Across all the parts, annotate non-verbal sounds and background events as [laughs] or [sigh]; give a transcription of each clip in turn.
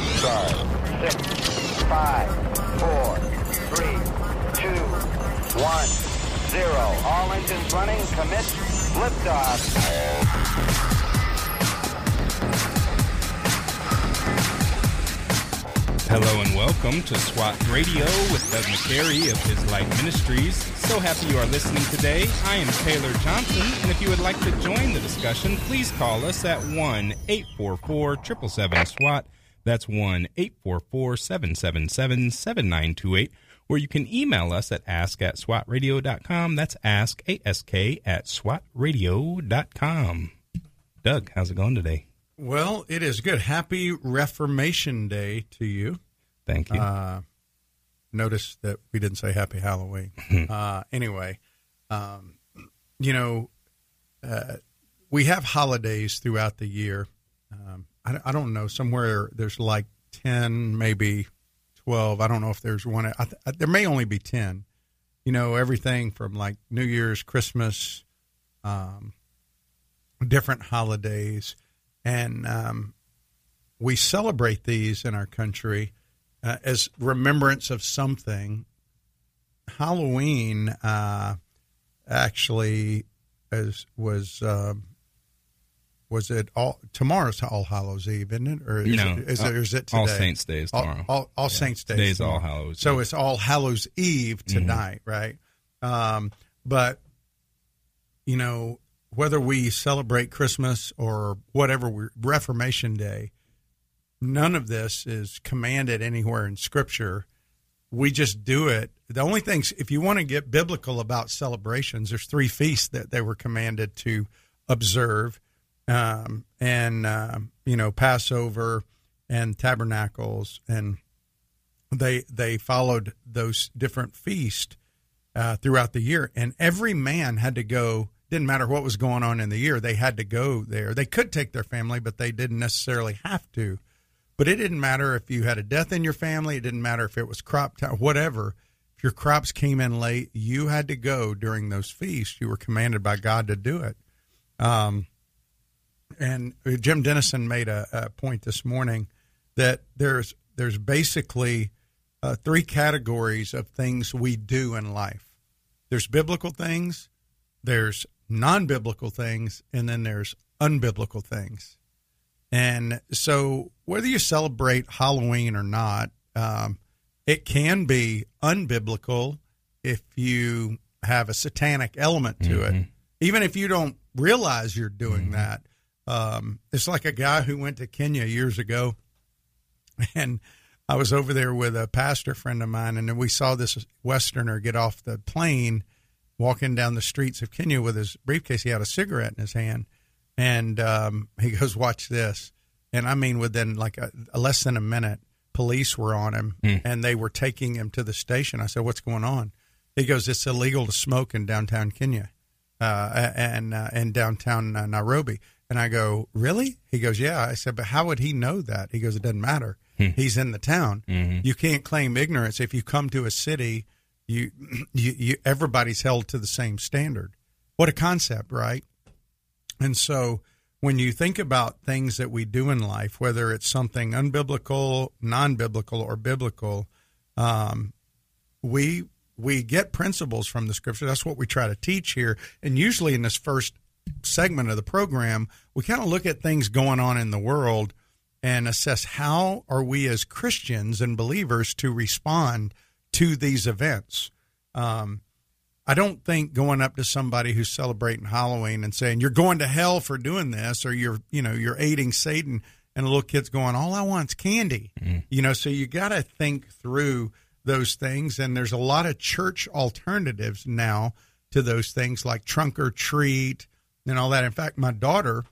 four. Six, five, four, three, two, one, zero. All engines running. Commit. Liftoff. Hello and welcome to SWAT Radio with Doug McCary of His Light Ministries. So happy you are listening today. I am Taylor Johnson, and if you would like to join the discussion, please call us at 1 844 777 SWAT. That's 1 844 777 7928. Or you can email us at ask at swatradio.com. That's ask, A-S-K, at swatradio.com. Doug, how's it going today? Well, it is good. Happy Reformation Day to you. Thank you. Uh, notice that we didn't say Happy Halloween. uh, anyway, um, you know, uh, we have holidays throughout the year. Um, I, I, don't know. Somewhere there's like 10, maybe 12. I don't know if there's one. I th- there may only be 10. You know, everything from like New Year's, Christmas, um, different holidays and um, we celebrate these in our country uh, as remembrance of something. Halloween uh, actually is, was uh, was it all tomorrow's All Hallows Eve, isn't it? Or is, no, it, is, it, is it today? All Saints Day is tomorrow. All, all, all yeah. Saints Day. Today's All Hallows. So it's All Hallows Eve mm-hmm. tonight, mm-hmm. right? Um, but you know, whether we celebrate Christmas or whatever, Reformation Day, none of this is commanded anywhere in Scripture. We just do it. The only things, if you want to get biblical about celebrations, there's three feasts that they were commanded to observe, um, and uh, you know Passover and Tabernacles, and they they followed those different feasts uh, throughout the year, and every man had to go didn't matter what was going on in the year, they had to go there. They could take their family, but they didn't necessarily have to. But it didn't matter if you had a death in your family, it didn't matter if it was crop time, whatever. If your crops came in late, you had to go during those feasts. You were commanded by God to do it. Um, and Jim Denison made a, a, point this morning that there's there's basically uh, three categories of things we do in life. There's biblical things, there's non biblical things, and then there's unbiblical things. And so, whether you celebrate Halloween or not, um, it can be unbiblical if you have a satanic element to mm-hmm. it, even if you don't realize you're doing mm-hmm. that. Um, it's like a guy who went to Kenya years ago, [laughs] and I was over there with a pastor friend of mine, and we saw this Westerner get off the plane walking down the streets of Kenya with his briefcase. He had a cigarette in his hand, and um, [laughs] he goes, "Watch this!" And I mean, within like a, a less than a minute, police were on him, mm. and they were taking him to the station. I said, "What's going on?" He goes, "It's illegal to smoke in downtown Kenya, uh, and uh, in downtown uh, Nairobi." And I go, "Really?" He goes, "Yeah." I said, "But how would he know that?" He goes, "It doesn't matter." Hmm. He's in the town. Mm-hmm. You can't claim ignorance if you come to a city you, [clears throat] you, you, everybody's held to the same standard. What a concept, right? And so when you think about things that we do in life, whether it's something unbiblical, non-biblical, or biblical, um, we we get principles from the scripture. That's what we try to teach here. And usually in this first segment of the program, we kind of look at things going on in the world and assess how are we as Christians and believers to respond to these events. Um, I don't think going up to somebody who's celebrating Halloween and saying you're going to hell for doing this, or you're you know you're aiding Satan, and a little kid's going, all I want's candy. Mm. You know, so you got to think through those things, and there's a lot of church alternatives now to those things like trunk or treat and all that. In fact, my daughter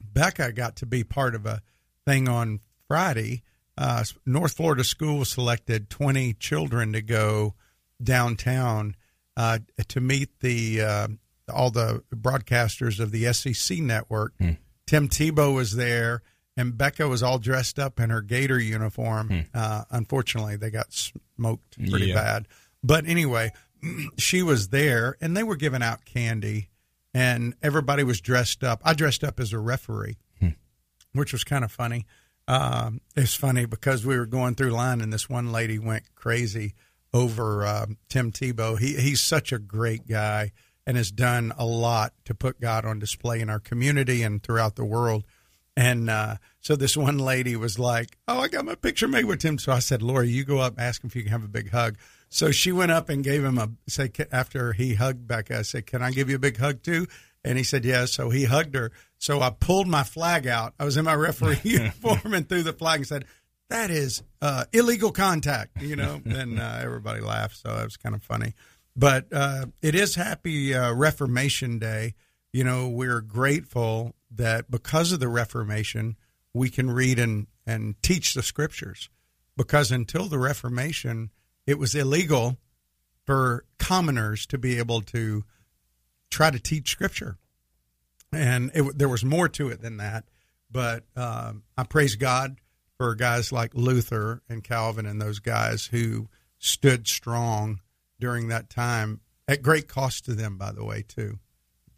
Becca got to be part of a thing on Friday uh, North Florida School selected 20 children to go downtown uh, to meet the uh, all the broadcasters of the SEC network. Hmm. Tim Tebow was there, and Becca was all dressed up in her Gator uniform. Uh, unfortunately, they got smoked pretty yeah. bad. But anyway, [clears throat] she was there, and they were giving out candy, and everybody was dressed up. I dressed up as a referee, hmm. which was kind of funny um, it's funny because we were going through line and this one lady went crazy over um, Tim Tebow. He he's such a great guy and has done a lot to put God on display in our community and throughout the world. And uh, so this one lady was like, "Oh, I got my picture made with Tim." So I said, "Lori, you go up, ask him if you can have a big hug." So she went up and gave him a say after he hugged Becca. I said, "Can I give you a big hug too?" And he said, "Yes." So he hugged her. So I pulled my flag out. I was in my referee [laughs] uniform and threw the flag and said, "That is uh, illegal contact." You know, [laughs] and uh, everybody laughed. So it was kind of funny. But uh, it is Happy uh, Reformation Day. You know, we're grateful that because of the Reformation, we can read and and teach the Scriptures. Because until the Reformation, it was illegal for commoners to be able to try to teach Scripture and it, there was more to it than that. But um, I praise God for guys like Luther and Calvin and those guys who stood strong during that time at great cost to them, by the way, too.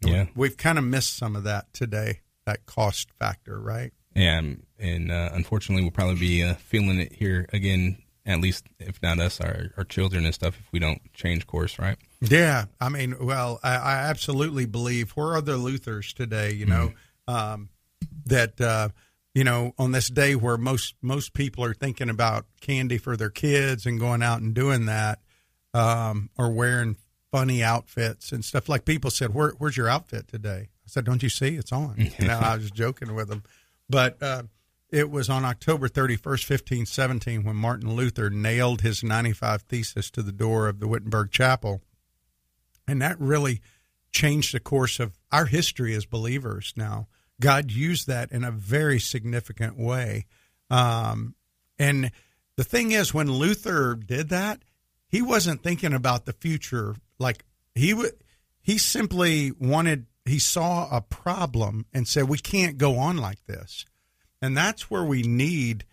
Yeah, we've kind of missed some of that today, that cost factor, right? And and uh, unfortunately, we'll probably be uh, feeling it here again. At least, if not us, our our children and stuff, if we don't change course, right? Yeah, I mean, well, I, I absolutely believe where are the Luthers today? You know mm-hmm. um, that uh, you know on this day where most most people are thinking about candy for their kids and going out and doing that, um, or wearing funny outfits and stuff. Like people said, Where, "Where's your outfit today?" I said, "Don't you see? It's on." you know, I was joking with them, but. Uh, it was on October 31st, 1517, when Martin Luther nailed his 95 Thesis to the door of the Wittenberg Chapel and that really changed the course of our history as believers now. God used that in a very significant way. Um, and the thing is, when Luther did that, he wasn't thinking about the future. Like he would, he simply wanted, he saw a problem and said, we can't go on like this. And that's where we need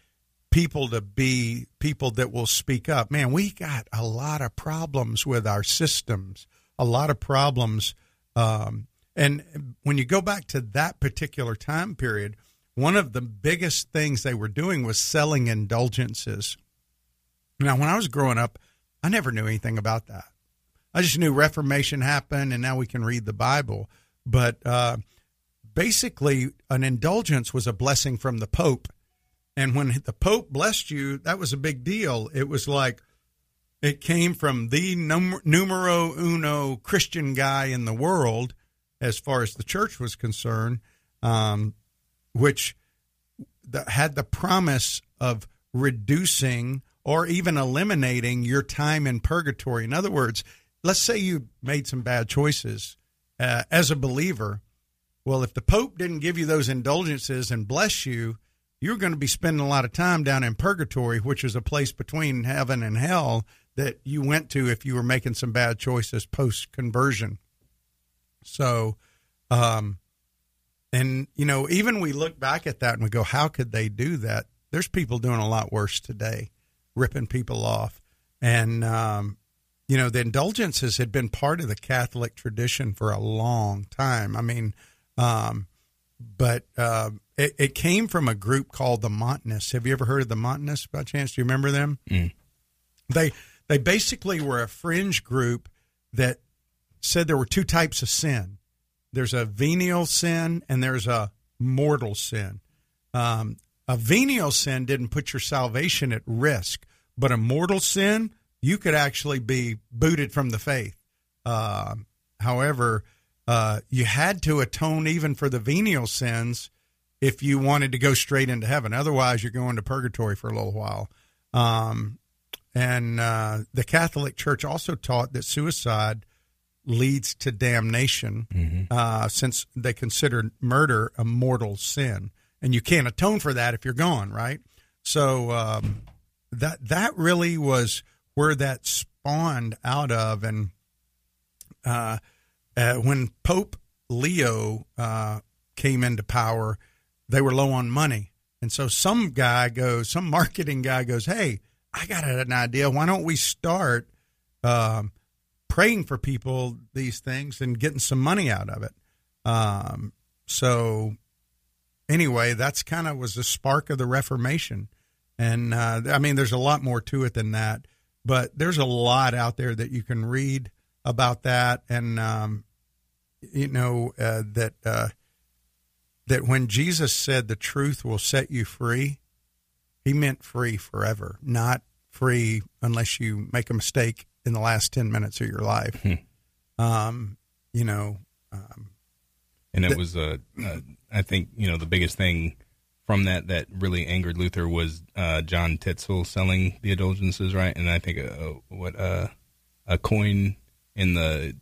people to be people that will speak up. Man, we got a lot of problems with our systems a lot of problems. Um, and when you go back to that particular time period, one of the biggest things they were doing was selling indulgences. Now, when I was growing up, I never knew anything about that. I just knew Reformation happened, and now we can read the Bible. But uh, basically, an indulgence was a blessing from the Pope. And when the Pope blessed you, that was a big deal. It was like, it came from the num- numero uno Christian guy in the world, as far as the church was concerned, um, which had the promise of reducing or even eliminating your time in purgatory. In other words, let's say you made some bad choices uh, as a believer. Well, if the Pope didn't give you those indulgences and bless you, you're going to be spending a lot of time down in purgatory, which is a place between heaven and hell that you went to if you were making some bad choices post conversion. So, um, and you know, even we look back at that and we go, how could they do that? There's people doing a lot worse today, ripping people off, and um, you know, the indulgences had been part of the Catholic tradition for a long time. I mean, um, but uh, it, it, came from a group called the Montanists. Have you ever heard of the Montanists by chance? Do you remember them? Mm. They they basically were a fringe group that said there were two types of sin there's a venial sin and there's a mortal sin. Um, a venial sin didn't put your salvation at risk, but a mortal sin, you could actually be booted from the faith. Uh, however, uh, you had to atone even for the venial sins if you wanted to go straight into heaven. Otherwise, you're going to purgatory for a little while. Um, and uh, the Catholic Church also taught that suicide leads to damnation mm-hmm. uh, since they considered murder a mortal sin. And you can't atone for that if you're gone, right? So um, that that really was where that spawned out of. And uh, uh when Pope Leo uh, came into power, they were low on money. And so some guy goes, some marketing guy goes, hey, I got an idea. Why don't we start um, praying for people these things and getting some money out of it? Um, so anyway, that's kind of was the spark of the Reformation. And uh, I mean, there's a lot more to it than that, but there's a lot out there that you can read about that. And, um, you know, uh, that, uh, that when Jesus said the truth will set you free, he meant free forever, not free unless you make a mistake in the last 10 minutes of your life. Hmm. Um, you know, um, and it Th- was uh, uh, I think you know the biggest thing from that that really angered Luther was uh, John Tetzel selling the indulgences, right? And I think uh, what uh, a coin in the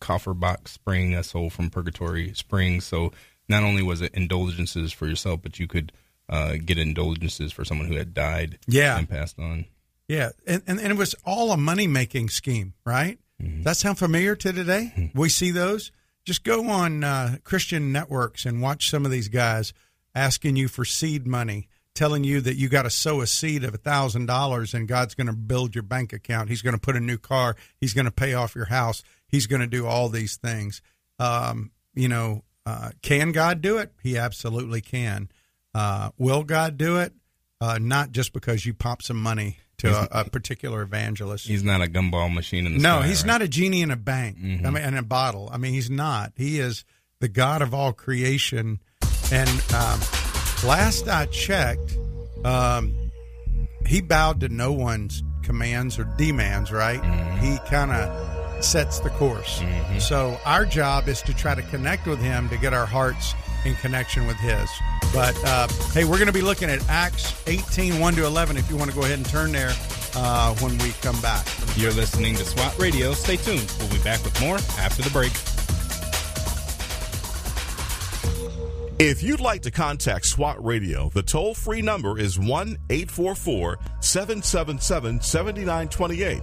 coffer box spring, a soul from purgatory spring. So not only was it indulgences for yourself, but you could uh, get indulgences for someone who had died, Yeah. and passed on. Yeah, and, and, and it was all a money making scheme, right? That sound familiar to today? We see those. Just go on uh, Christian networks and watch some of these guys asking you for seed money, telling you that you got to sow a seed of a thousand dollars and God's going to build your bank account. He's going to put a new car. He's going to pay off your house. He's going to do all these things. Um, you know, uh, can God do it? He absolutely can. Uh, will God do it? Uh, not just because you pop some money to a, a particular evangelist. He's not a gumball machine in the No, sky, he's right? not a genie in a bank. I mean, in a bottle. I mean, he's not. He is the God of all creation. And um, last I checked, um, he bowed to no one's commands or demands. Right? He kind of sets the course. So our job is to try to connect with him to get our hearts in connection with his. But uh, hey, we're going to be looking at Acts 18, 1 to 11 if you want to go ahead and turn there uh, when we come back. You're listening to SWAT Radio. Stay tuned. We'll be back with more after the break. If you'd like to contact SWAT Radio, the toll free number is 1 844 777 7928.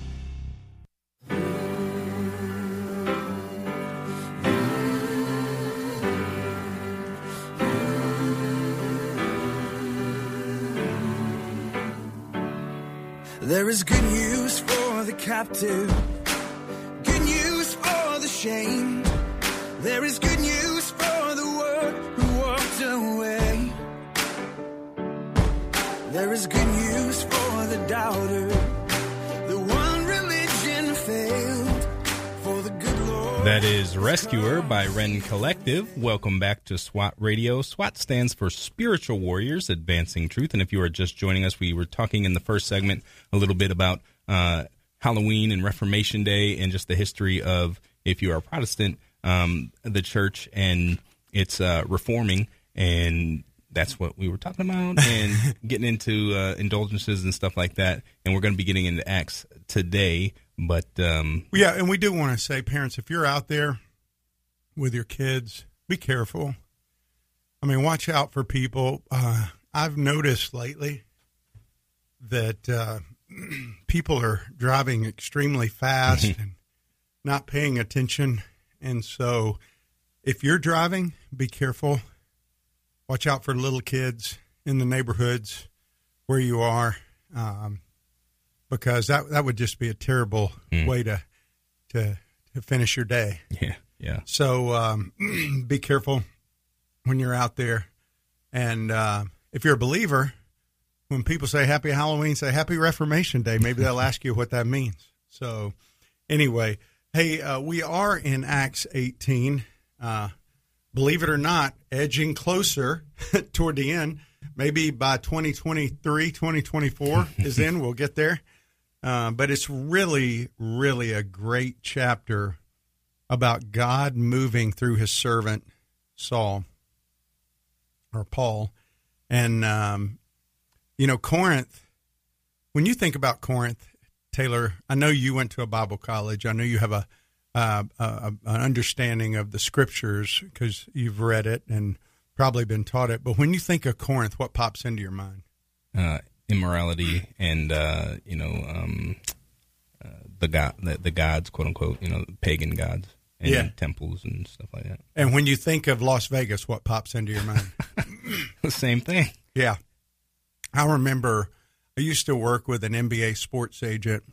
There is good news for the captive, good news for the shamed. There is good news for the world who walked away. There is good news for the doubter, That is Rescuer by Rend Collective. Welcome back to SWAT Radio. SWAT stands for Spiritual Warriors Advancing Truth. And if you are just joining us, we were talking in the first segment a little bit about uh, Halloween and Reformation Day and just the history of, if you are Protestant, um, the church and its uh, reforming. And that's what we were talking about and [laughs] getting into uh, indulgences and stuff like that. And we're going to be getting into Acts today. But um, Yeah, and we do want to say, parents, if you're out there with your kids, be careful. I mean, watch out for people. Uh, I've noticed lately that uh, [clears throat] people are driving extremely fast and not paying attention. And so, if you're driving, be careful. Watch out for little kids in the neighborhoods where you are. Um, because that that would just be a terrible way to to to finish your day. yeah, yeah. So um, [clears throat] be careful when you're out there, and uh, if you're a believer, when people say Happy Halloween, say Happy Reformation Day. Maybe they'll [laughs] ask you what that means. So anyway, hey, uh, we are in Acts 18. Uh, believe it or not, edging closer [laughs] toward the end. Maybe by 2023, 2024 [laughs] is in, we'll get there. Uh, but it's really, really a great chapter about God moving through his servant Saul or Paul. And, um, you know, Corinth, when you think about Corinth, Taylor, I know you went to a Bible college. I know you have a, uh, a an understanding of the scriptures because you've read it and probably been taught it. But when you think of Corinth, what pops into your mind? Uh, immorality and uh, you know um, uh, the god the, the, gods quote unquote you know pagan gods and yeah. temples and stuff like that. And when you think of Las Vegas, what pops into your mind? [laughs] the same thing. Yeah, I remember I used to work with an NBA sports agent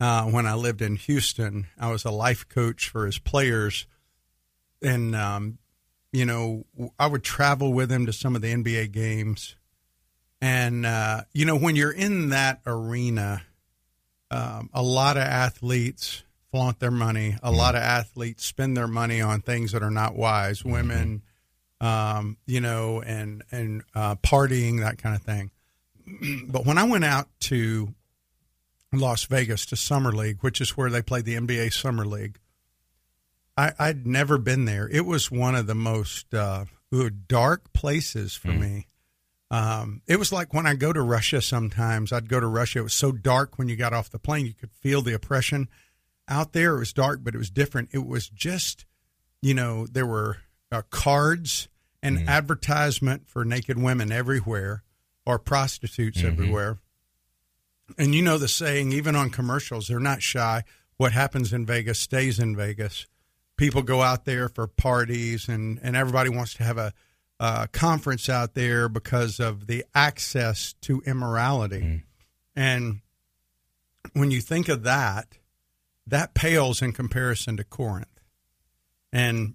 uh, when I lived in Houston. I was a life coach for his players, and um, you know I would travel with him to some of the NBA games and, uh, you know, when you're in that arena, um, a lot of athletes flaunt their money. A lot of athletes spend their money on things that are not wise. Mm-hmm. Women, um, you know, and and uh, partying, that kind of thing. [clears throat] but when I went out to Las Vegas to Summer League, which is where they play the NBA Summer League, I, would never been there. It was one of the most uh, dark places for mm. me. Um, it was like when I go to Russia sometimes, I'd go to Russia. It was so dark when you got off the plane, you could feel the oppression. Out there, it was dark, but it was different. It was just, you know, there were uh, cards and mm-hmm. advertisement for naked women everywhere or prostitutes mm-hmm. everywhere. And you know the saying, even on commercials, they're not shy. What happens in Vegas stays in Vegas. People go out there for parties, and, and everybody wants to have a uh, conference out there because of the access to immorality. Mm. And when you think of that, that pales in comparison to Corinth. And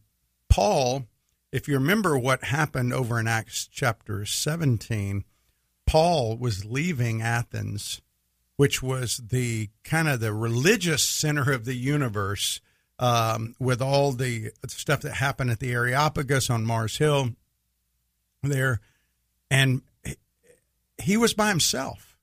Paul, if you remember what happened over in Acts chapter 17, Paul was leaving Athens, which was the kind of the religious center of the universe um, with all the stuff that happened at the Areopagus on Mars Hill there, and he was by himself.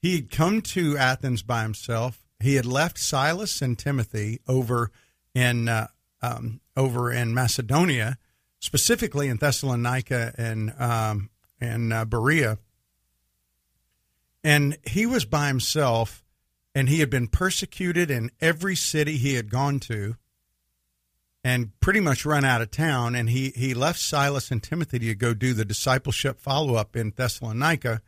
He had come to Athens by himself. He had left Silas and Timothy over in uh, um, over in Macedonia, specifically in Thessalonica and um, and uh, Berea. And he was by himself, and he had been persecuted in every city he had gone to and pretty much run out of town. And he, he left Silas and Timothy to go do the discipleship follow up in Thessalonica.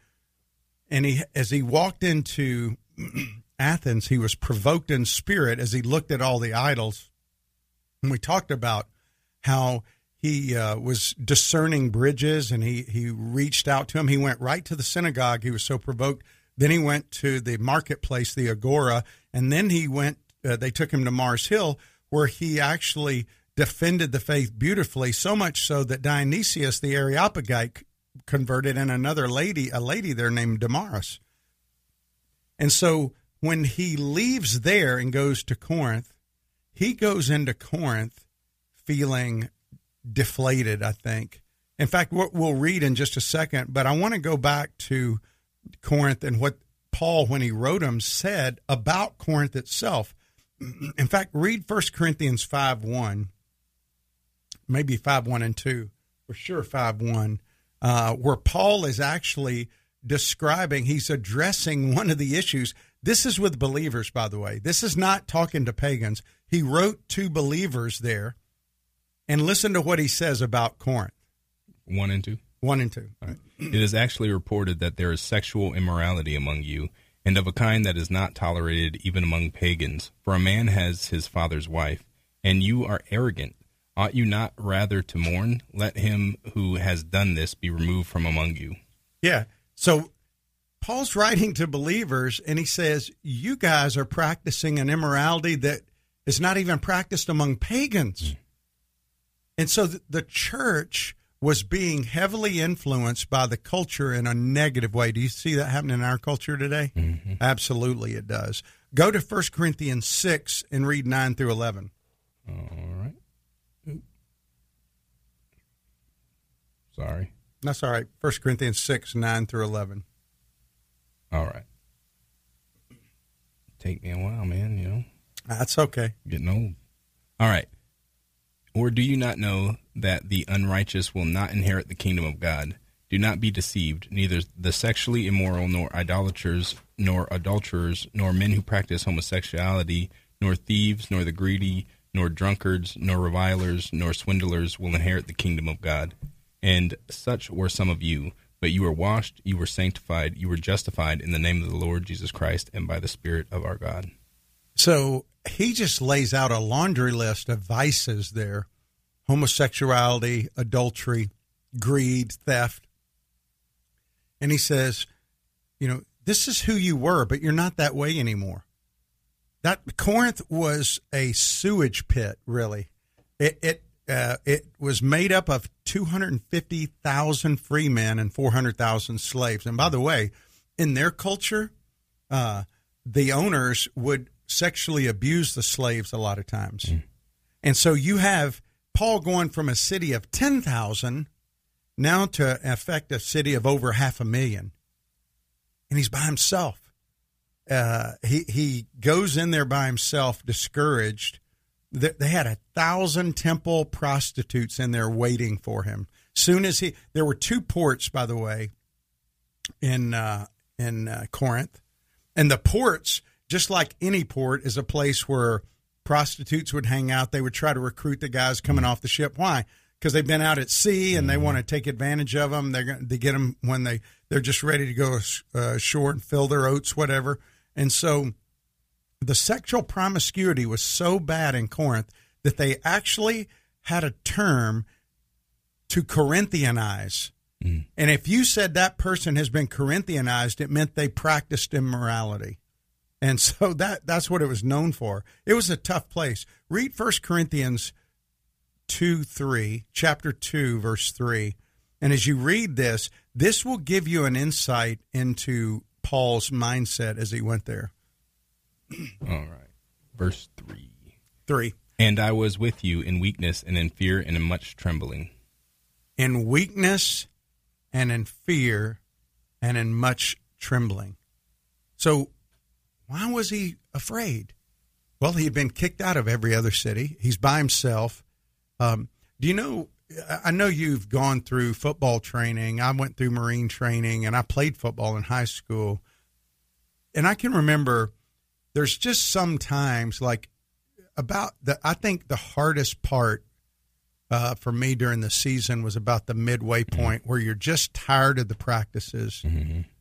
And he, as he walked into [clears throat] Athens, he was provoked in spirit as he looked at all the idols. And we talked about how he uh, was discerning bridges and he, he reached out to him. He went right to the synagogue. He was so provoked. Then he went to the marketplace, the Agora, and then he went, uh, they took him to Mars Hill where he actually defended the faith beautifully, so much so that Dionysius the Areopagite converted and another lady, a lady there named Damaris. And so when he leaves there and goes to Corinth, he goes into Corinth feeling deflated, I think. In fact, what we'll read in just a second, but I want to go back to Corinth and what Paul, when he wrote them, said about Corinth itself. In fact, read 1 Corinthians 5 1, maybe 5 1 and 2, for sure 5 1, uh, where Paul is actually describing, he's addressing one of the issues. This is with believers, by the way. This is not talking to pagans. He wrote to believers there. And listen to what he says about Corinth. One and two? One and two. It is actually reported that there is sexual immorality among you and of a kind that is not tolerated even among pagans. For a man has his father's wife, and you are arrogant. Ought you not rather to mourn? Let him who has done this be removed from among you. Yeah. So Paul's writing to believers, and he says, You guys are practicing an immorality that is not even practiced among pagans. Mm. And so the church was being heavily influenced by the culture in a negative way. Do you see that happening in our culture today? Mm-hmm. Absolutely, it does. Go to 1 Corinthians 6 and read 9 through 11. All right. Sorry. That's all right. First Corinthians six nine through eleven. All right. Take me a while, man. You know, That's okay. getting old. All right. Or do you not know that the unrighteous will not inherit the kingdom of God? Do not be deceived. Neither the sexually immoral, nor idolaters, nor adulterers, nor men who practice homosexuality, nor thieves, nor the greedy, nor drunkards, nor revilers, nor swindlers will inherit the kingdom of God. And such were some of you. But you were washed, you were sanctified, you were justified in the name of the Lord Jesus Christ and by the Spirit of our God. So he just lays out a laundry list of vices there homosexuality, adultery, greed, theft. And he says, you know, this is who you were, but you're not that way anymore. That Corinth was a sewage pit, really. It it uh, it was made up of 250,000 free men and 400,000 slaves. And by the way, in their culture, uh, the owners would sexually abuse the slaves a lot of times. And so you have Paul going from a city of 10,000 now to affect a city of over half a million. And he's by himself. Uh, he, he goes in there by himself, discouraged. They they had a thousand temple prostitutes in there waiting for him. Soon as he, there were two ports, by the way, in uh, in uh, Corinth, and the ports, just like any port, is a place where prostitutes would hang out. They would try to recruit the guys coming mm. off the ship. Why? Because they've been out at sea and they mm. want to take advantage of them. They're going to get them when they they're just ready to go uh, ashore and fill their oats, whatever. And so the sexual promiscuity was so bad in Corinth that they actually had a term to Corinthianize. Mm. And if you said that person has been Corinthianized, it meant they practiced immorality. And so [laughs] that that's what it was known for. It was a tough place. Read 1 Corinthians 2 3, chapter 2, verse 3. And as you read this, this will give you an insight into Paul's mindset as he went there. [clears throat] All right. Verse 3. 3. And I was with you in weakness and in fear and in much trembling. In weakness and in fear and in much trembling. So, why was he afraid? Well, he had been kicked out of every other city. He's by himself. Um, do you know? I know you've gone through football training. I went through Marine training and I played football in high school. And I can remember there's just some times like about the, I think the hardest part uh, for me during the season was about the midway point where you're just tired of the practices.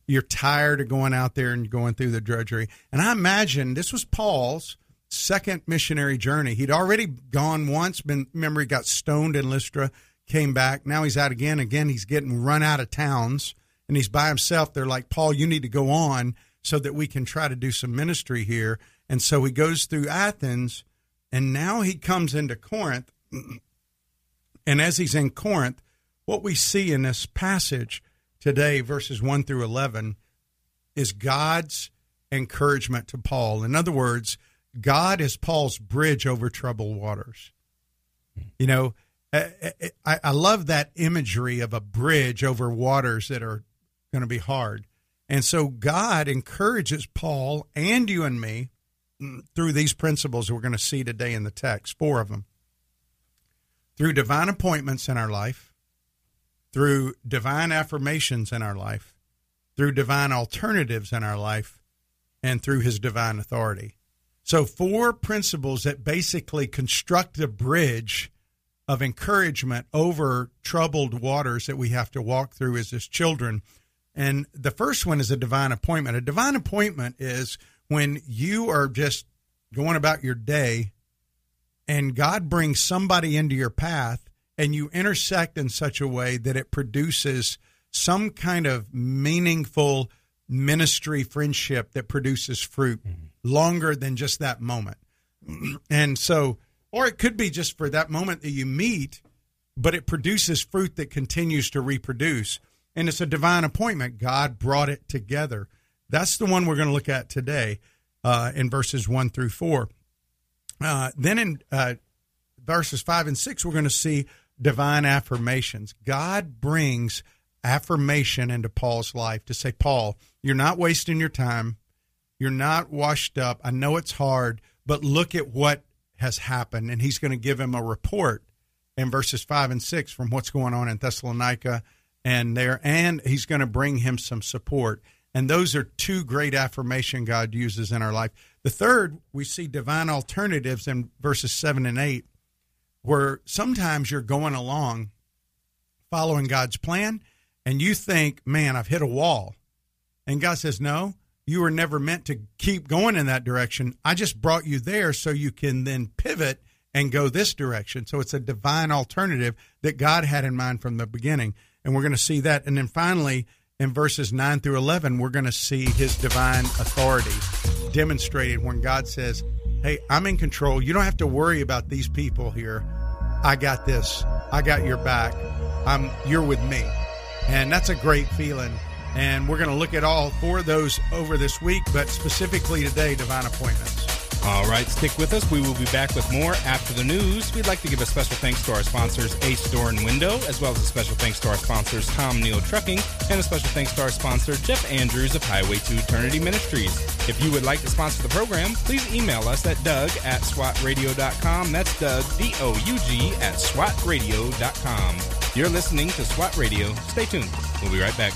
You're tired of going out there and going through the drudgery. And I imagine this was Paul's second missionary journey. He'd already gone once, been remember he got stoned in Lystra, came back. Now he's out again. Again, he's getting run out of towns and he's by himself. They're like, Paul, you need to go on so that we can try to do some ministry here. And so he goes through Athens and now he comes into Corinth. [clears throat] And as he's in Corinth, what we see in this passage today, verses 1 through 11, is God's encouragement to Paul. In other words, God is Paul's bridge over troubled waters. You know, I, I, I love that imagery of a bridge over waters that are going to be hard. And so God encourages Paul and you and me mm, through these principles we're going to see today in the text, four of them. Through divine appointments in our life, through divine affirmations in our life, through divine alternatives in our life, and through his divine authority. So, four principles that basically construct a bridge of encouragement over troubled waters that we have to walk through as his children. And the first one is a divine appointment. A divine appointment is when you are just going about your day and God brings somebody into your path and you intersect in such a way that it produces some kind of meaningful ministry friendship that produces fruit longer than just that moment. [clears throat] And so, or it could be just for that moment that you meet, but it produces fruit that continues to reproduce. And it's a divine appointment. God brought it together. That's the one we're going to look at today uh, in verses 1 through 4. Uh, then in uh, verses 5 and 6, we're going to see divine affirmations. God brings affirmation into Paul's life to say, Paul, you're not wasting your time. You're not washed up. I know it's hard, but look at what has happened. And he's going to give him a report in verses five and six from what's going on in Thessalonica and there. And he's going to bring him some support. And those are two great affirmation God uses in our life. The third, we see divine alternatives in verses seven and eight, where sometimes you're going along following God's plan and you think, man, I've hit a wall. And God says, no, you were never meant to keep going in that direction. I just brought you there so you can then pivot and go this direction. So it's a divine alternative that God had in mind from the beginning. And we're going to see that. And then finally, in verses 9 through 11, we're going to see his divine authority demonstrated when God says, Hey, I'm in control. You don't have to worry about these people here. I got this. I got your back. I'm you're with me. And that's a great feeling. And we're going to look at all four of those over this week, but specifically today, divine appointments. All right, stick with us. We will be back with more after the news. We'd like to give a special thanks to our sponsors, Ace Door and Window, as well as a special thanks to our sponsors, Tom Nehl Trucking, and a special thanks to our sponsor, Jeff Andrews of Highway to Eternity Ministries. If you would like to sponsor the program, please email us at doug at swatradio.com. That's Doug, D O U G, at swatradio.com. You're listening to SWAT Radio. Stay tuned. We'll be right back.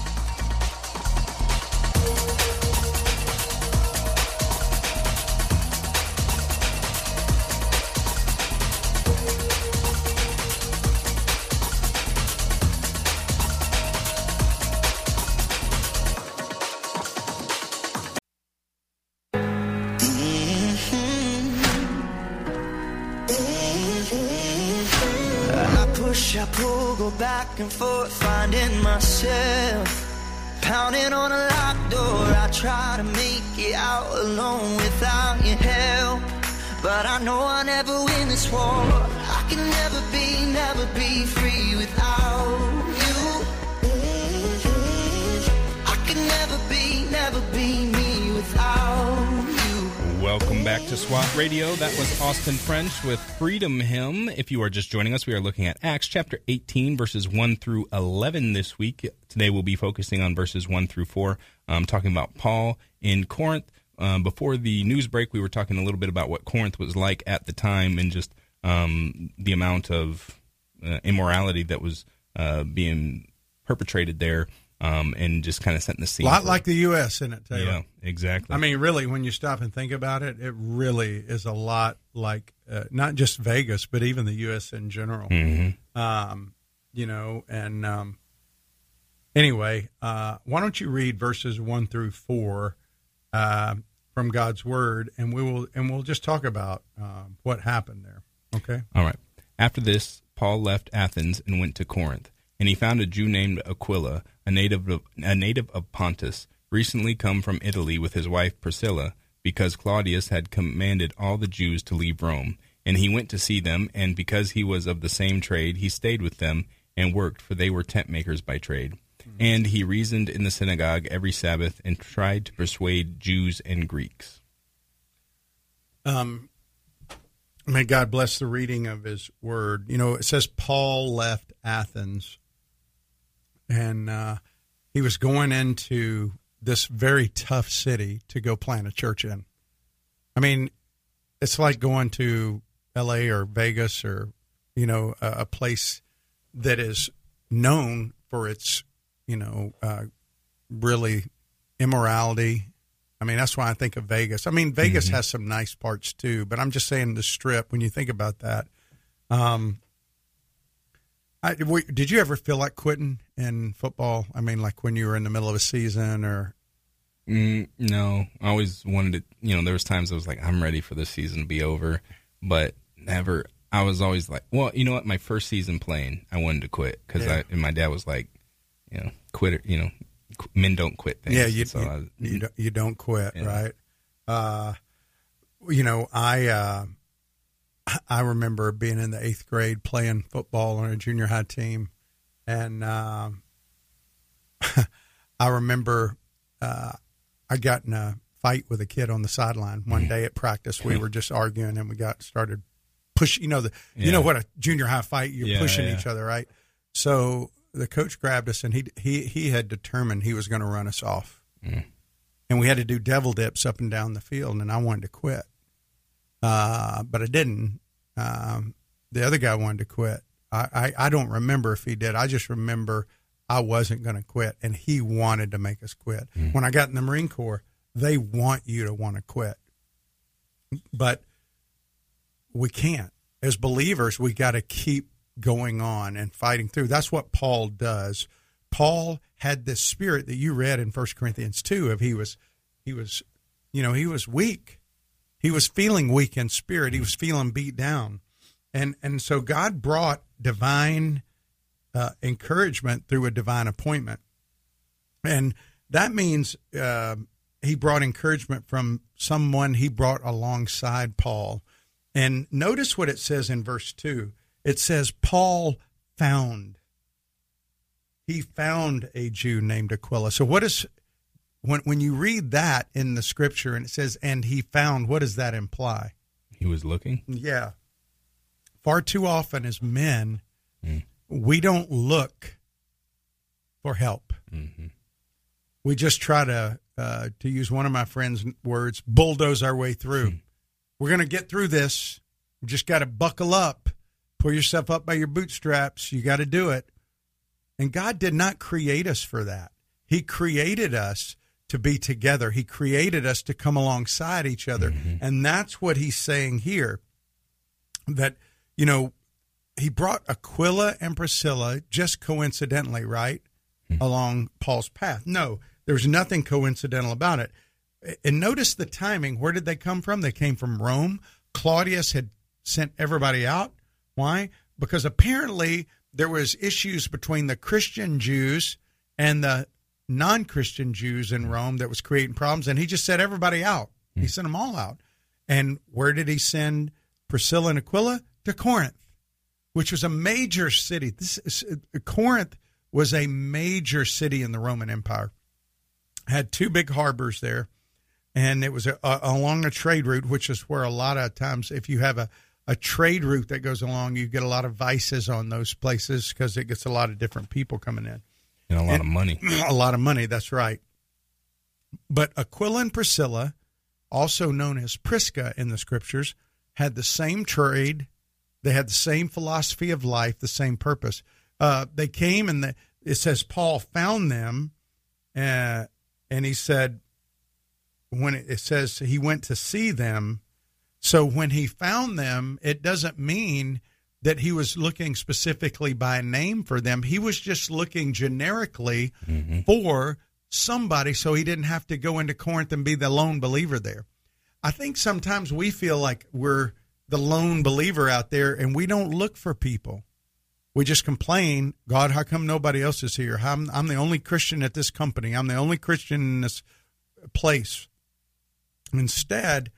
And forth, finding myself pounding on a locked door. I try to make it out alone without your help, but I know I never win this war. I can never be, never be free without you. I can never be, never be me. Welcome back to SWAT Radio. That was Austin French with Freedom Hymn. If you are just joining us, we are looking at Acts chapter 18, verses 1 through 11 this week. Today we'll be focusing on verses 1 through 4, um, talking about Paul in Corinth. Um, before the news break, we were talking a little bit about what Corinth was like at the time and just um, the amount of uh, immorality that was uh, being perpetrated there um, and just kind of setting the scene. A lot like the U.S. in it, Taylor. Yeah, exactly. I mean, really, when you stop and think about it, it really is a lot like uh, not just Vegas, but even the U.S. in general. Mm-hmm. Um, you know, and um, anyway, uh, why don't you read verses one through four uh, from God's Word, and we will and we'll just talk about um, what happened there. Okay. All right. After this, Paul left Athens and went to Corinth, and he found a Jew named Aquila a native of, a native of Pontus, recently come from Italy with his wife Priscilla, because Claudius had commanded all the Jews to leave Rome. And he went to see them, and because he was of the same trade, he stayed with them and worked, for they were tent makers by trade. Mm-hmm. And he reasoned in the synagogue every Sabbath and tried to persuade Jews and Greeks. Um, may God bless the reading of his word. You know, it says Paul left Athens and uh, he was going into this very tough city to go plant a church in. I mean, it's like going to L.A. or Vegas or you know a, a place that is known for its you know uh, really immorality. I mean, that's why I think of Vegas. I mean, Vegas mm-hmm. has some nice parts too, but I'm just saying the Strip. When you think about that, um, I, did you ever feel like quitting in football? I mean, like when you were in the middle of a season, or mm, no? I always wanted to. You know, there was times I was like, I'm ready for this season to be over, but never. I was always like, well, you know what? My first season playing, I wanted to quit because yeah. I and my dad was like, you know, quit. You know, men don't quit things. Yeah, you so you, I, you, don't, you, don't, quit, yeah. right? Uh, you know, I. Uh, I remember being in the eighth grade playing football on a junior high team, and um, [laughs] I remember uh, I got in a fight with a kid on the sideline one day at practice. We were just arguing, and we got started push. You know the you know what a junior high fight. You're Yeah, pushing yeah. each other, right? So the coach grabbed us, and he he he had determined he was going to run us off, Mm. and we had to do devil dips up and down the field, and I wanted to quit, uh, but I didn't. Um, the other guy wanted to quit. I, I I don't remember if he did. I just remember I wasn't going to quit, and he wanted to make us quit. When I got in the Marine Corps, they want you to want to quit, but we can't. As believers, we got to keep going on and fighting through. That's what Paul does. Paul had this spirit that you read in 1 Corinthians 2 of he was he was you know, he was weak. He was feeling weak in spirit. He was feeling beat down. And and so God brought divine uh, encouragement through a divine appointment. And that means uh, he brought encouragement from someone he brought alongside Paul. And notice what it says in verse 2. It says, Paul found. He found a Jew named Aquila. So, what is, when, when you read that in the scripture and it says, and he found, what does that imply? He was looking. Yeah. Far too often as men, mm. we don't look for help. Mm-hmm. We just try to, uh, to use one of my friend's words, bulldoze our way through. Hmm. We're going to get through this. You just got to buckle up, pull yourself up by your bootstraps. You got to do it. And God did not create us for that. He created us to be together. He created us to come alongside each other. Mm-hmm. And that's what he's saying here that, you know, he brought Aquila and Priscilla just coincidentally, right, hmm. along Paul's path. No, there's nothing coincidental about it. And notice the timing. Where did they come from? They came from Rome. Claudius had sent everybody out. Why? Because apparently there was issues between the Christian Jews and the non-Christian Jews in Rome that was creating problems, and he just sent everybody out. He hmm. sent them all out. And where did he send Priscilla and Aquila? To Corinth, which was a major city. This is, uh, Corinth was a major city in the Roman Empire. Had two big harbors there, and it was a, a, along a trade route, which is where a lot of times, if you have a a trade route that goes along, you get a lot of vices on those places because it gets a lot of different people coming in And a lot of money. [clears throat] a lot of money. That's right. But Aquila and Priscilla, also known as Prisca in the scriptures, had the same trade. They had the same philosophy of life, the same purpose. Uh, they came and the, it says Paul found them, uh, and he said, when it, it says he went to see them. So when he found them, it doesn't mean that he was looking specifically by name for them. He was just looking generically mm-hmm. for somebody so he didn't have to go into Corinth and be the lone believer there. I think sometimes we feel like we're the lone believer out there and we don't look for people. We just complain, God, how come nobody else is here? I'm, I'm the only Christian at this company. I'm the only Christian in this place. Instead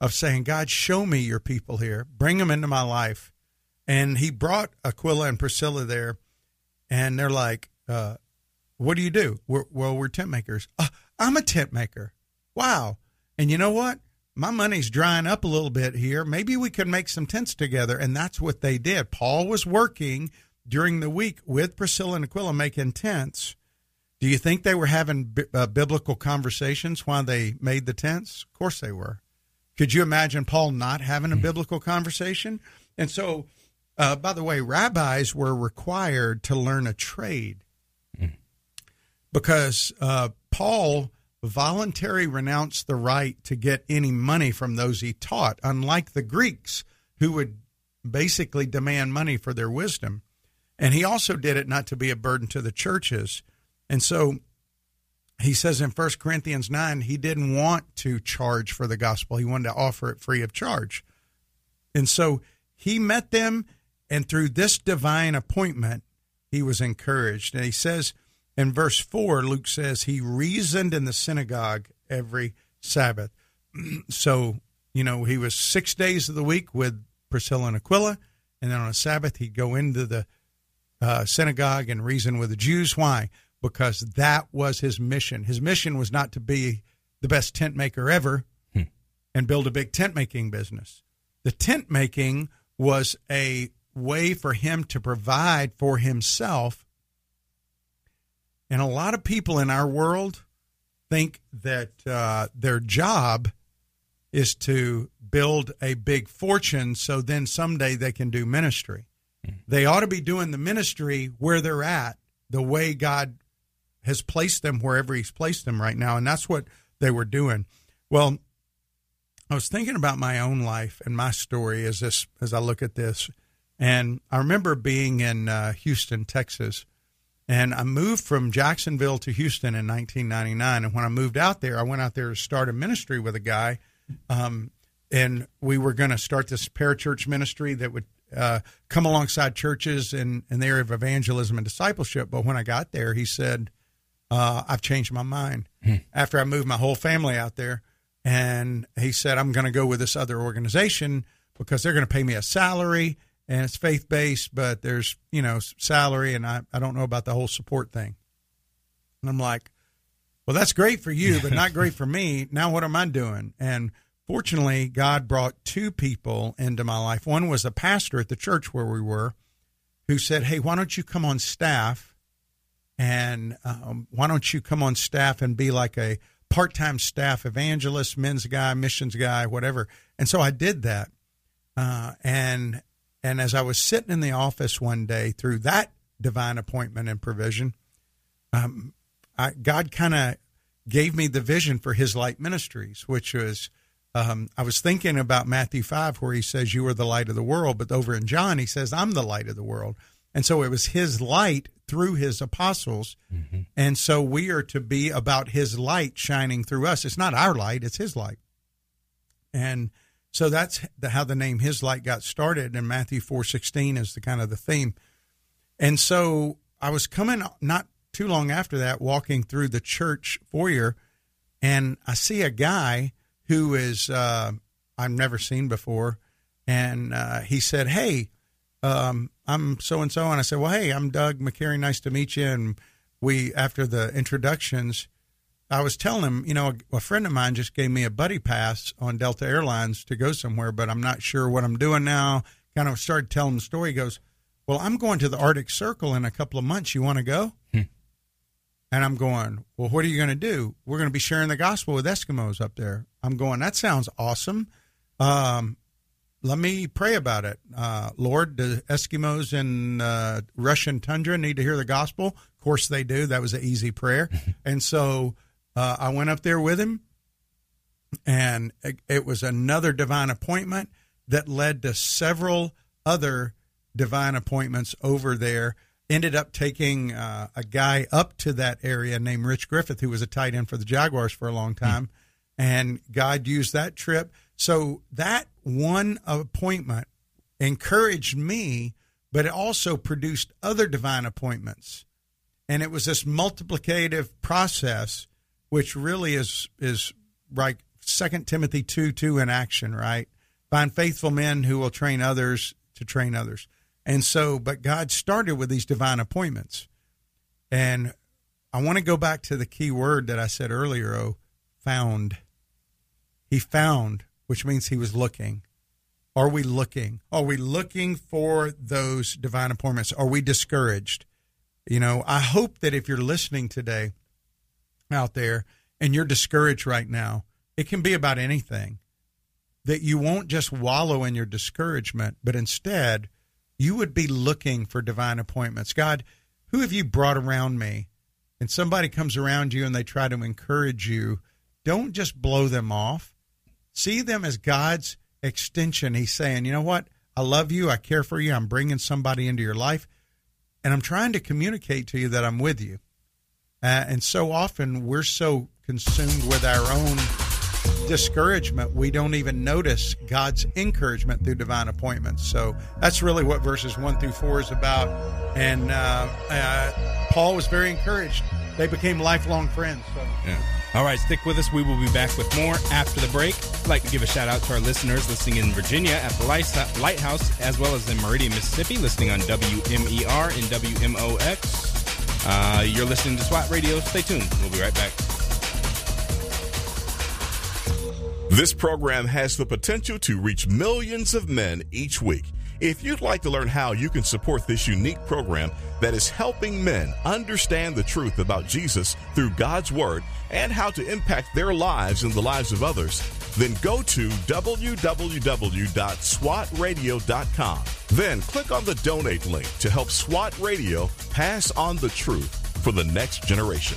of saying, God, show me your people here, bring them into my life. And he brought Aquila and Priscilla there, and they're like, uh, What do you do? We're, well, we're tent makers. Uh, I'm a tent maker. Wow. And you know what? My money's drying up a little bit here. Maybe we could make some tents together. And that's what they did. Paul was working during the week with Priscilla and Aquila making tents. Do you think they were having bi- uh, biblical conversations while they made the tents? Of course they were. Could you imagine Paul not having a biblical conversation? And so, uh, by the way, rabbis were required to learn a trade because uh, Paul voluntarily renounced the right to get any money from those he taught, unlike the Greeks who would basically demand money for their wisdom. And he also did it not to be a burden to the churches. And so he says in 1 Corinthians 9, he didn't want to charge for the gospel. He wanted to offer it free of charge. And so he met them, and through this divine appointment, he was encouraged. And he says in verse 4, Luke says, he reasoned in the synagogue every Sabbath. [clears throat] so, you know, he was six days of the week with Priscilla and Aquila, and then on a Sabbath, he'd go into the uh, synagogue and reason with the Jews. Why? Because that was his mission. His mission was not to be the best tent maker ever and build a big tent making business. The tent making was a way for him to provide for himself. And a lot of people in our world think that uh, their job is to build a big fortune so then someday they can do ministry. They ought to be doing the ministry where they're at, the way God has placed them wherever He's placed them right now. And that's what they were doing. Well, I was thinking about my own life and my story as this as I look at this, and I remember being in uh, Houston, Texas, and I moved from Jacksonville to Houston in 1999. And when I moved out there, I went out there to start a ministry with a guy, um, and we were going to start this parachurch ministry that would uh, come alongside churches in, in the area of evangelism and discipleship. But when I got there, he said, uh, I've changed my mind. Hmm. After I moved my whole family out there, and he said, I'm going to go with this other organization because they're going to pay me a salary and it's faith based, but there's, you know, salary and I, I don't know about the whole support thing. And I'm like, well, that's great for you, but not great for me. Now, what am I doing? And fortunately, God brought two people into my life. One was a pastor at the church where we were who said, Hey, why don't you come on staff? And um, why don't you come on staff and be like a part time staff evangelist, men's guy, missions guy, whatever. And so I did that. Uh, and and as I was sitting in the office one day through that divine appointment and provision, um, I, God kind of gave me the vision for His Light Ministries, which was um, I was thinking about Matthew five, where He says, "You are the light of the world," but over in John He says, "I'm the light of the world." And so it was His light through His apostles, mm-hmm. and so we are to be about His light shining through us. It's not our light; it's His light, and so that's the, how the name His Light got started. And Matthew four sixteen is the kind of the theme. And so I was coming not too long after that, walking through the church foyer, and I see a guy who is uh, I've never seen before, and uh, he said, "Hey, um, I'm so and so," and I said, "Well, hey, I'm Doug McCary. Nice to meet you." And we, after the introductions, I was telling him, you know, a, a, friend of mine just gave me a buddy pass on Delta Airlines to go somewhere, but I'm not sure what I'm doing now. Kind of started telling the story. He goes, Well, I'm going to the Arctic Circle in a couple of months. You want to go? Hmm. And I'm going, Well, what are you going to do? We're going to be sharing the gospel with Eskimos up there. I'm going, That sounds awesome. Um, let me pray about it. Uh, Lord, the Eskimos in uh, Russian tundra need to hear the gospel. Of course they do. That was an easy prayer. [laughs] and so uh, I went up there with him, and it, was another divine appointment that led to several other divine appointments over there. Ended up taking uh, a guy up to that area named Rich Griffith, who was a tight end for the Jaguars for a long time, mm-hmm. and God used that trip. So that one appointment encouraged me, but it also produced other divine appointments. And it was this multiplicative process which really is is like Second Timothy two two in action, right? Find faithful men who will train others to train others. And so, but God started with these divine appointments. And I want to go back to the key word that I said earlier, oh, found. He found, which means he was looking. Are we looking? Are we looking for those divine appointments? Are we discouraged? You know, I hope that if you're listening today, out there and you're discouraged right now, it can be about anything. That you won't just wallow in your discouragement, but instead you would be looking for divine appointments. God, who have you brought around me? And somebody comes around you and they try to encourage you. Don't just blow them off. See them as God's extension. He's saying, you know what? I love you. I care for you. I'm bringing somebody into your life. And I'm trying to communicate to you that I'm with you. Uh, and so often we're so consumed with our own discouragement, we don't even notice God's encouragement through divine appointments. So that's really what verses 1 through 4 is about. And uh, uh, Paul was very encouraged. They became lifelong friends. So. Yeah. All right, stick with us. We will be back with more after the break. I'd like to give a shout out to our listeners listening in Virginia at the Lighthouse, as well as in Meridian, Mississippi, listening on WMER and WMOX. Uh, you're listening to SWAT Radio. Stay tuned. We'll be right back. This program has the potential to reach millions of men each week. If you'd like to learn how you can support this unique program that is helping men understand the truth about Jesus through God's Word and how to impact their lives and the lives of others, then go to www.swatradio.com. Then click on the donate link to help SWAT Radio pass on the truth for the next generation.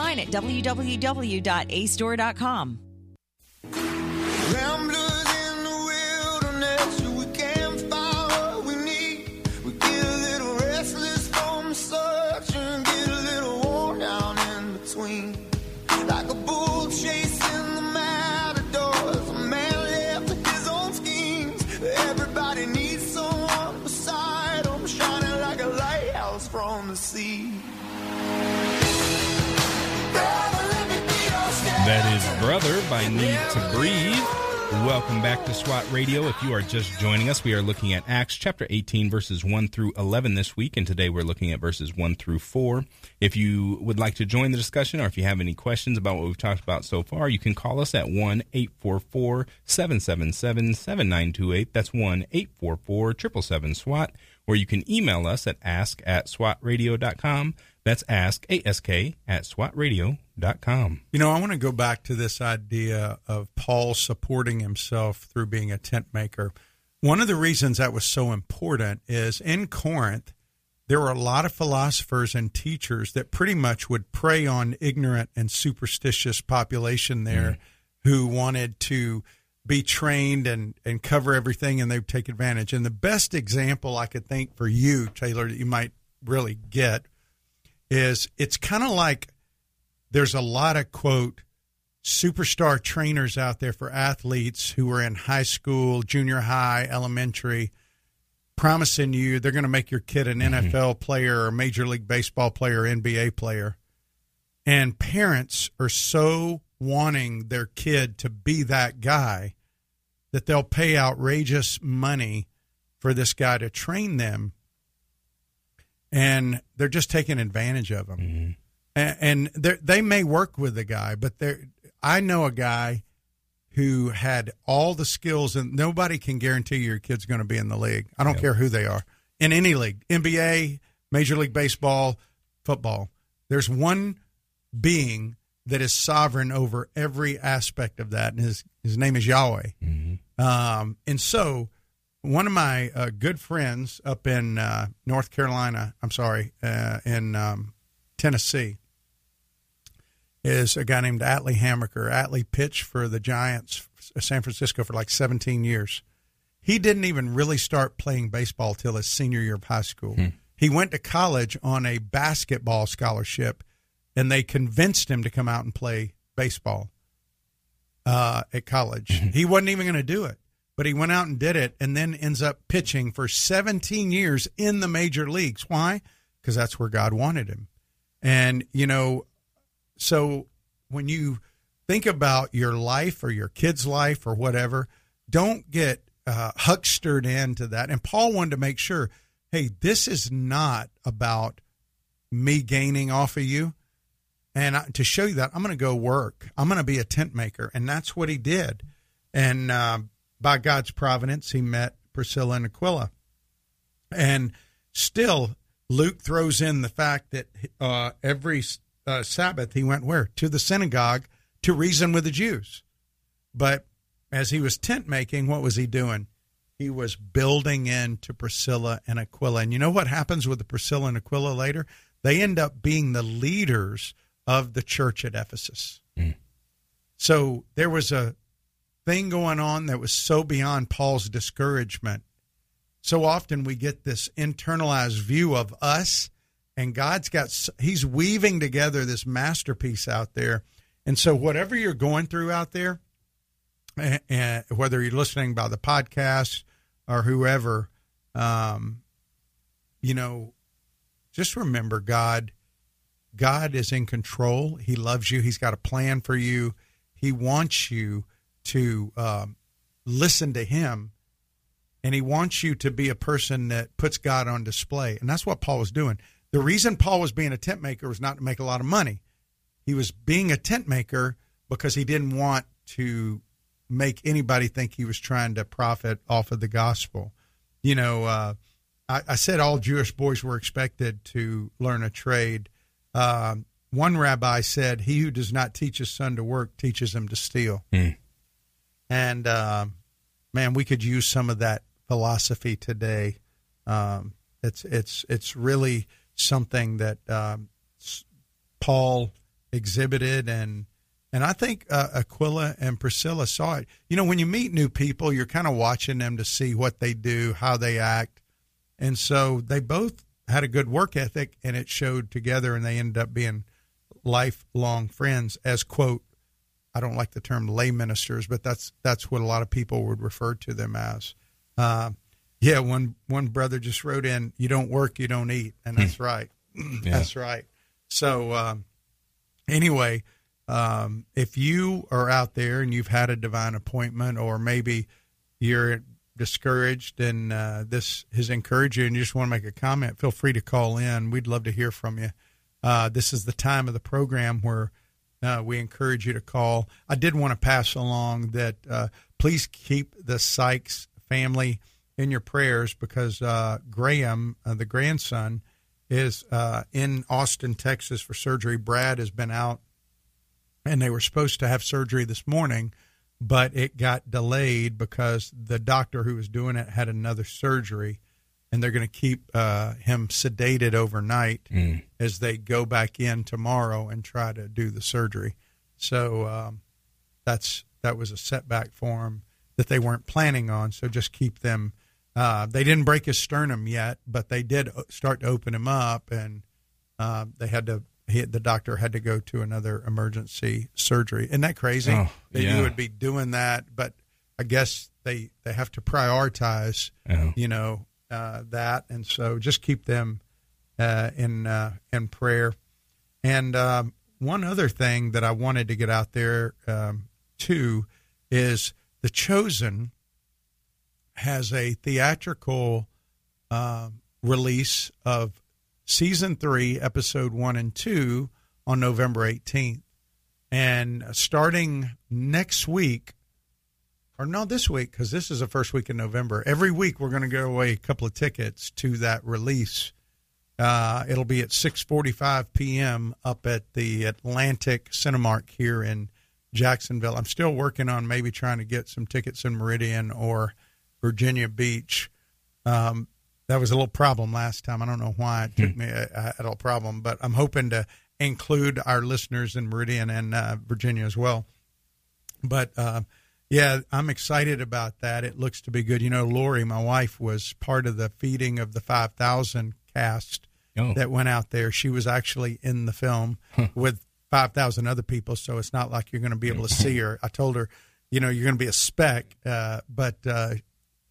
at www.acedoor.com. Brother by Need to Breathe. Welcome back to SWAT Radio. If you are just joining us, we are looking at Acts chapter 18, verses 1 through 11 this week, and today we're looking at verses 1 through 4. If you would like to join the discussion or if you have any questions about what we've talked about so far, you can call us at 1 844 777 7928. That's 1 844 777 SWAT, or you can email us at ask at swatradio.com. That's ask, ask, at swatradio.com. You know, I want to go back to this idea of Paul supporting himself through being a tent maker. One of the reasons that was so important is in Corinth, there were a lot of philosophers and teachers that pretty much would prey on ignorant and superstitious population there who wanted to be trained and, and cover everything and they would take advantage. And the best example I could think for you, Taylor, that you might really get is it's kind of like there's a lot of quote superstar trainers out there for athletes who are in high school, junior high, elementary, promising you they're going to make your kid an mm-hmm. NFL player or major league baseball player, NBA player. And parents are so wanting their kid to be that guy that they'll pay outrageous money for this guy to train them. And they're just taking advantage of them mm-hmm. And, and they're- may work with the guy, but they I know a guy who had all the skills, and nobody can guarantee your kid's going to be in the league. I don't care who they are in any league, NBA, Major League Baseball, football. There's one being that is sovereign over every aspect of that, and his his name is Yahweh. Um, and so, one of my uh, good friends up in uh, North Carolina, I'm sorry, uh, in um, Tennessee, is a guy named Atlee Hammaker. Atlee pitched for the Giants, uh, San Francisco, for like 17 years. He didn't even really start playing baseball till his senior year of high school. Hmm. He went to college on a basketball scholarship, and they convinced him to come out and play baseball uh, at college. Hmm. He wasn't even going to do it, but he went out and did it, and then ends up pitching for 17 years in the major leagues. Why? Because that's where God wanted him. And you know, so when you think about your life or your kid's life or whatever, don't get uh, huckstered into that. And Paul wanted to make sure, hey, this is not about me gaining off of you. And I, to show you that, I'm going to go work. I'm going to be a tent maker, and that's what he did. And uh, by God's providence, he met Priscilla and Aquila. And still, Luke throws in the fact that uh, every uh, Sabbath he went where? To the synagogue to reason with the Jews. But as he was tent making, what was he doing? He was building into Priscilla and Aquila. And you know what happens with the Priscilla and Aquila later? They end up being the leaders of the church at Ephesus. So there was a thing going on that was so beyond Paul's discouragement. So often we get this internalized view of us, and God's got, He's weaving together this masterpiece out there. And so, whatever you're going through out there, and, and whether you're listening by the podcast or whoever, um, you know, just remember God. God is in control. He loves you. He's got a plan for you. He wants you to um, listen to Him, and He wants you to be a person that puts God on display. And that's what Paul was doing. The reason Paul was being a tent maker was not to make a lot of money. He was being a tent maker because he didn't want to make anybody think he was trying to profit off of the gospel. You know, uh, I, I, said all Jewish boys were expected to learn a trade. Um, one rabbi said, "He who does not teach his son to work teaches him to steal." Mm. And um, man, we could use some of that philosophy today. Um, it's it's it's really something that um, Paul exhibited and and I think uh, Aquila and Priscilla saw it. You know, when you meet new people, you're kind of watching them to see what they do, how they act. And so they both had a good work ethic and it showed together and they ended up being lifelong friends as quote I don't like the term lay ministers, but that's that's what a lot of people would refer to them as. Uh, yeah, one one brother just wrote in, "You don't work, you don't eat," and that's hmm. right. Yeah. That's right. So um, anyway, um, if you are out there and you've had a divine appointment, or maybe you're discouraged and uh, this has encouraged you, and you just want to make a comment, feel free to call in. We'd love to hear from you. Uh, this is the time of the program where uh, we encourage you to call. I did want to pass along that uh, please keep the Sykes family in your prayers because uh, Graham, uh, the grandson, is uh, in Austin, Texas for surgery. Brad has been out, and they were supposed to have surgery this morning, but it got delayed because the doctor who was doing it had another surgery, and they're going to keep uh, him sedated overnight mm. as they go back in tomorrow and try to do the surgery. So um, that's that was a setback for him that they weren't planning on. So just keep them uh, they didn't break his sternum yet, but they did start to open him up, and uh, they had to. He, the doctor had to go to another emergency surgery. Isn't that crazy? Oh, that yeah. you would be doing that, but I guess they they have to prioritize, oh. you know, uh, that, and so just keep them uh, in uh, in prayer. And um, one other thing that I wanted to get out there um, too is the chosen has a theatrical uh, release of season three, episode one and two on November 18th. And starting next week, or no, this week, because this is the first week in November, every week we're going to give away a couple of tickets to that release. Uh, it'll be at 6:45 p.m. up at the Atlantic Cinemark here in Jacksonville. I'm still working on maybe trying to get some tickets in Meridian or Virginia Beach. Um, that was a little problem last time. I don't know why it took hmm. me a, a, a problem, but I'm hoping to include our listeners in Meridian and uh, Virginia as well. But uh, yeah, I'm excited about that. It looks to be good. You know, Lori, my wife, was part of the feeding of the 5,000 cast oh. that went out there. She was actually in the film with 5,000 other people, so it's not like you're going to be able to see [laughs] her. I told her, you know, you're going to be a speck, uh, but uh,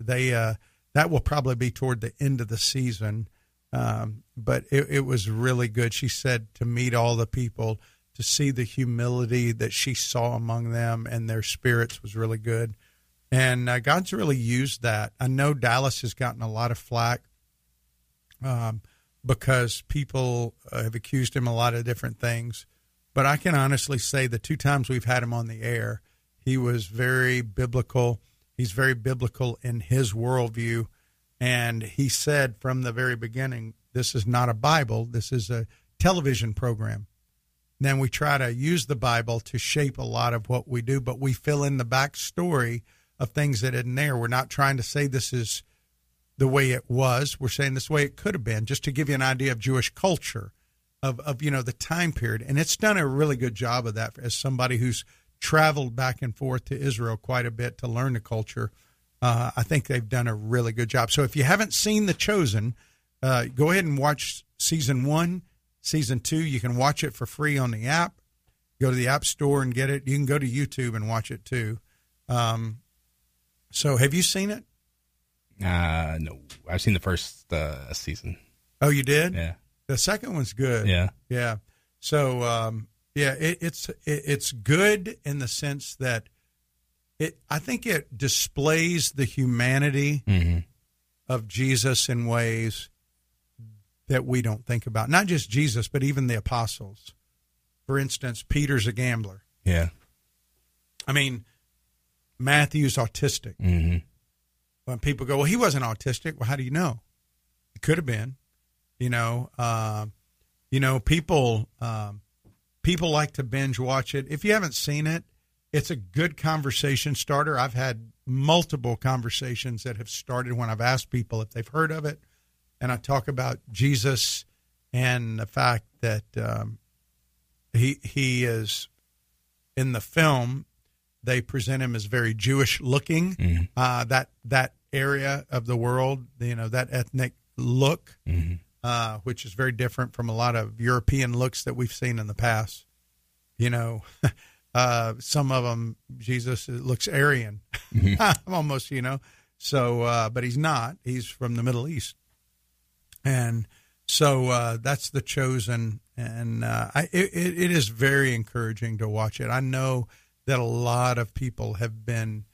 they uh, that will probably be toward the end of the season. Um, but it, it, was really good. She said to meet all the people, to see the humility that she saw among them, and their spirits was really good. And uh, God's really used that. I know Dallas has gotten a lot of flack um, because people uh, have accused him a lot of different things. But I can honestly say the two times we've had him on the air, he was very biblical He's very biblical in his worldview. And he said from the very beginning, this is not a Bible, this is a television program. Then we try to use the Bible to shape a lot of what we do, but we fill in the backstory of things that isn't there. We're not trying to say this is the way it was. We're saying this way it could have been, just to give you an idea of Jewish culture, of, of you know the time period. And it's done a really good job of that as somebody who's traveled back and forth to Israel quite a bit to learn the culture. Uh, I think they've done a really good job. So if you haven't seen The Chosen, uh, go ahead and watch season one, season two. You can watch it for free on the app. Go to the App Store and get it. You can go to YouTube and watch it too. Um, so have you seen it? Uh, no, I've seen the first uh, season. Oh, you did? Yeah, The second one's good. yeah, Yeah. So um, yeah, it, it's it, it's good in the sense that it. I think it displays the humanity hmm of Jesus in ways that we don't think about. Not just Jesus, but even the apostles. For instance, Peter's a gambler. yeah. I mean, Matthew's autistic. hmm When people go, well, he wasn't autistic. Well, how do you know? It could have been. You know, uh, you know, people um, people like to binge watch it. If you haven't seen it, it's a good conversation starter. I've had multiple conversations that have started when I've asked people if they've heard of it, and I talk about Jesus and the fact that um, he he is in the film. They present him as very Jewish looking. Mhm. Uh, that that area of the world, you know, that ethnic look, hmm uh, which is very different from a lot of European looks that we've seen in the past. You know, [laughs] uh, some of them, Jesus looks Aryan, [laughs] almost, you know. So, uh, but he's not. He's from the Middle East, and so uh, that's the chosen. And uh, I, it, it is very encouraging to watch it. I know that a lot of people have been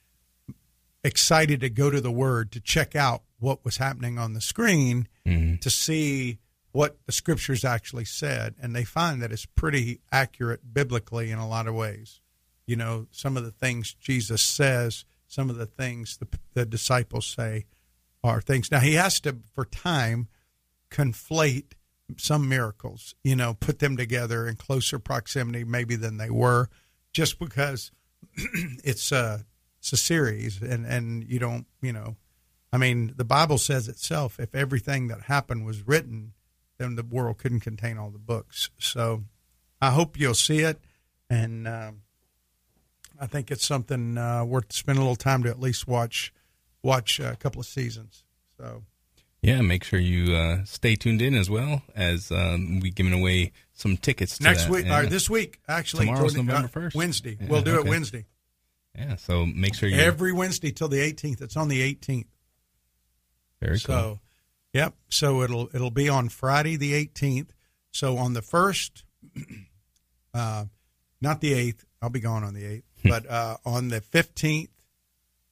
excited to go to the Word to check out what was happening on the screen hmm to see what the scriptures actually said, and they find that it's pretty accurate biblically in a lot of ways. You know, some of the things Jesus says, some of the things the, the disciples say are things. Now, he has to, for time, conflate some miracles, you know, put them together in closer proximity maybe than they were, just because [clears throat] it's a, it's a series and, and you don't, you know, I mean, the Bible says itself if everything that happened was written, then the world couldn't contain all the books. So I hope you'll see it. And um, I think it's something uh, worth spending a little time to at least watch watch a couple of seasons. So Yeah, make sure you uh, stay tuned in as well as um, we giving away some tickets to next that. week, or this week, actually, Tomorrow's the- November uh, 1st. Wednesday. Yeah, we'll do okay. it Wednesday. yeah, so make sure you Every Wednesday till the 18th. It's on the 18th. Very So, cool. yep. So it'll it'll be on Friday the 18th. So on the first, [clears throat] uh, not the 8th. I'll be gone on the 8th, but uh, on the 15th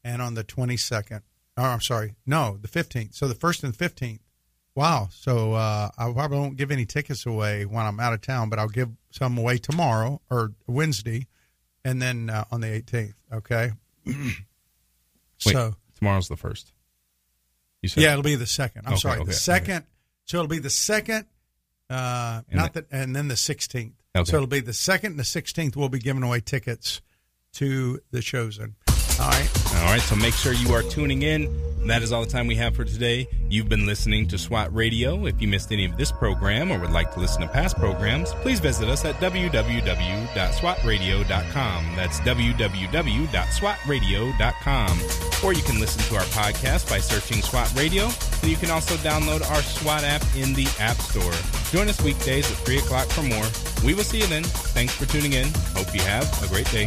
and on the 22nd. Oh, I'm sorry. No, the 15th. So the first and 15th. Wow. So uh, I probably won't give any tickets away when I'm out of town, but I'll give some away tomorrow or Wednesday, and then uh, on the 18th. Okay. [clears throat] Wait, so tomorrow's the first. You said yeah, it'll be the second. I'm Okay, sorry, okay, the second. So it'll be the second, uh, And not the, and then the 16th. Okay. So it'll be the second and the 16th. We'll be giving away tickets to the chosen. All right. All right, so make sure you are tuning in. That is all the time we have for today. You've been listening to SWAT Radio. If you missed any of this program or would like to listen to past programs, please visit us at www.swatradio.com. That's www.swatradio.com. Or you can listen to our podcast by searching SWAT Radio, and you can also download our SWAT app in the App Store. Join us weekdays at 3 o'clock for more. We will see you then. Thanks for tuning in. Hope you have a great day.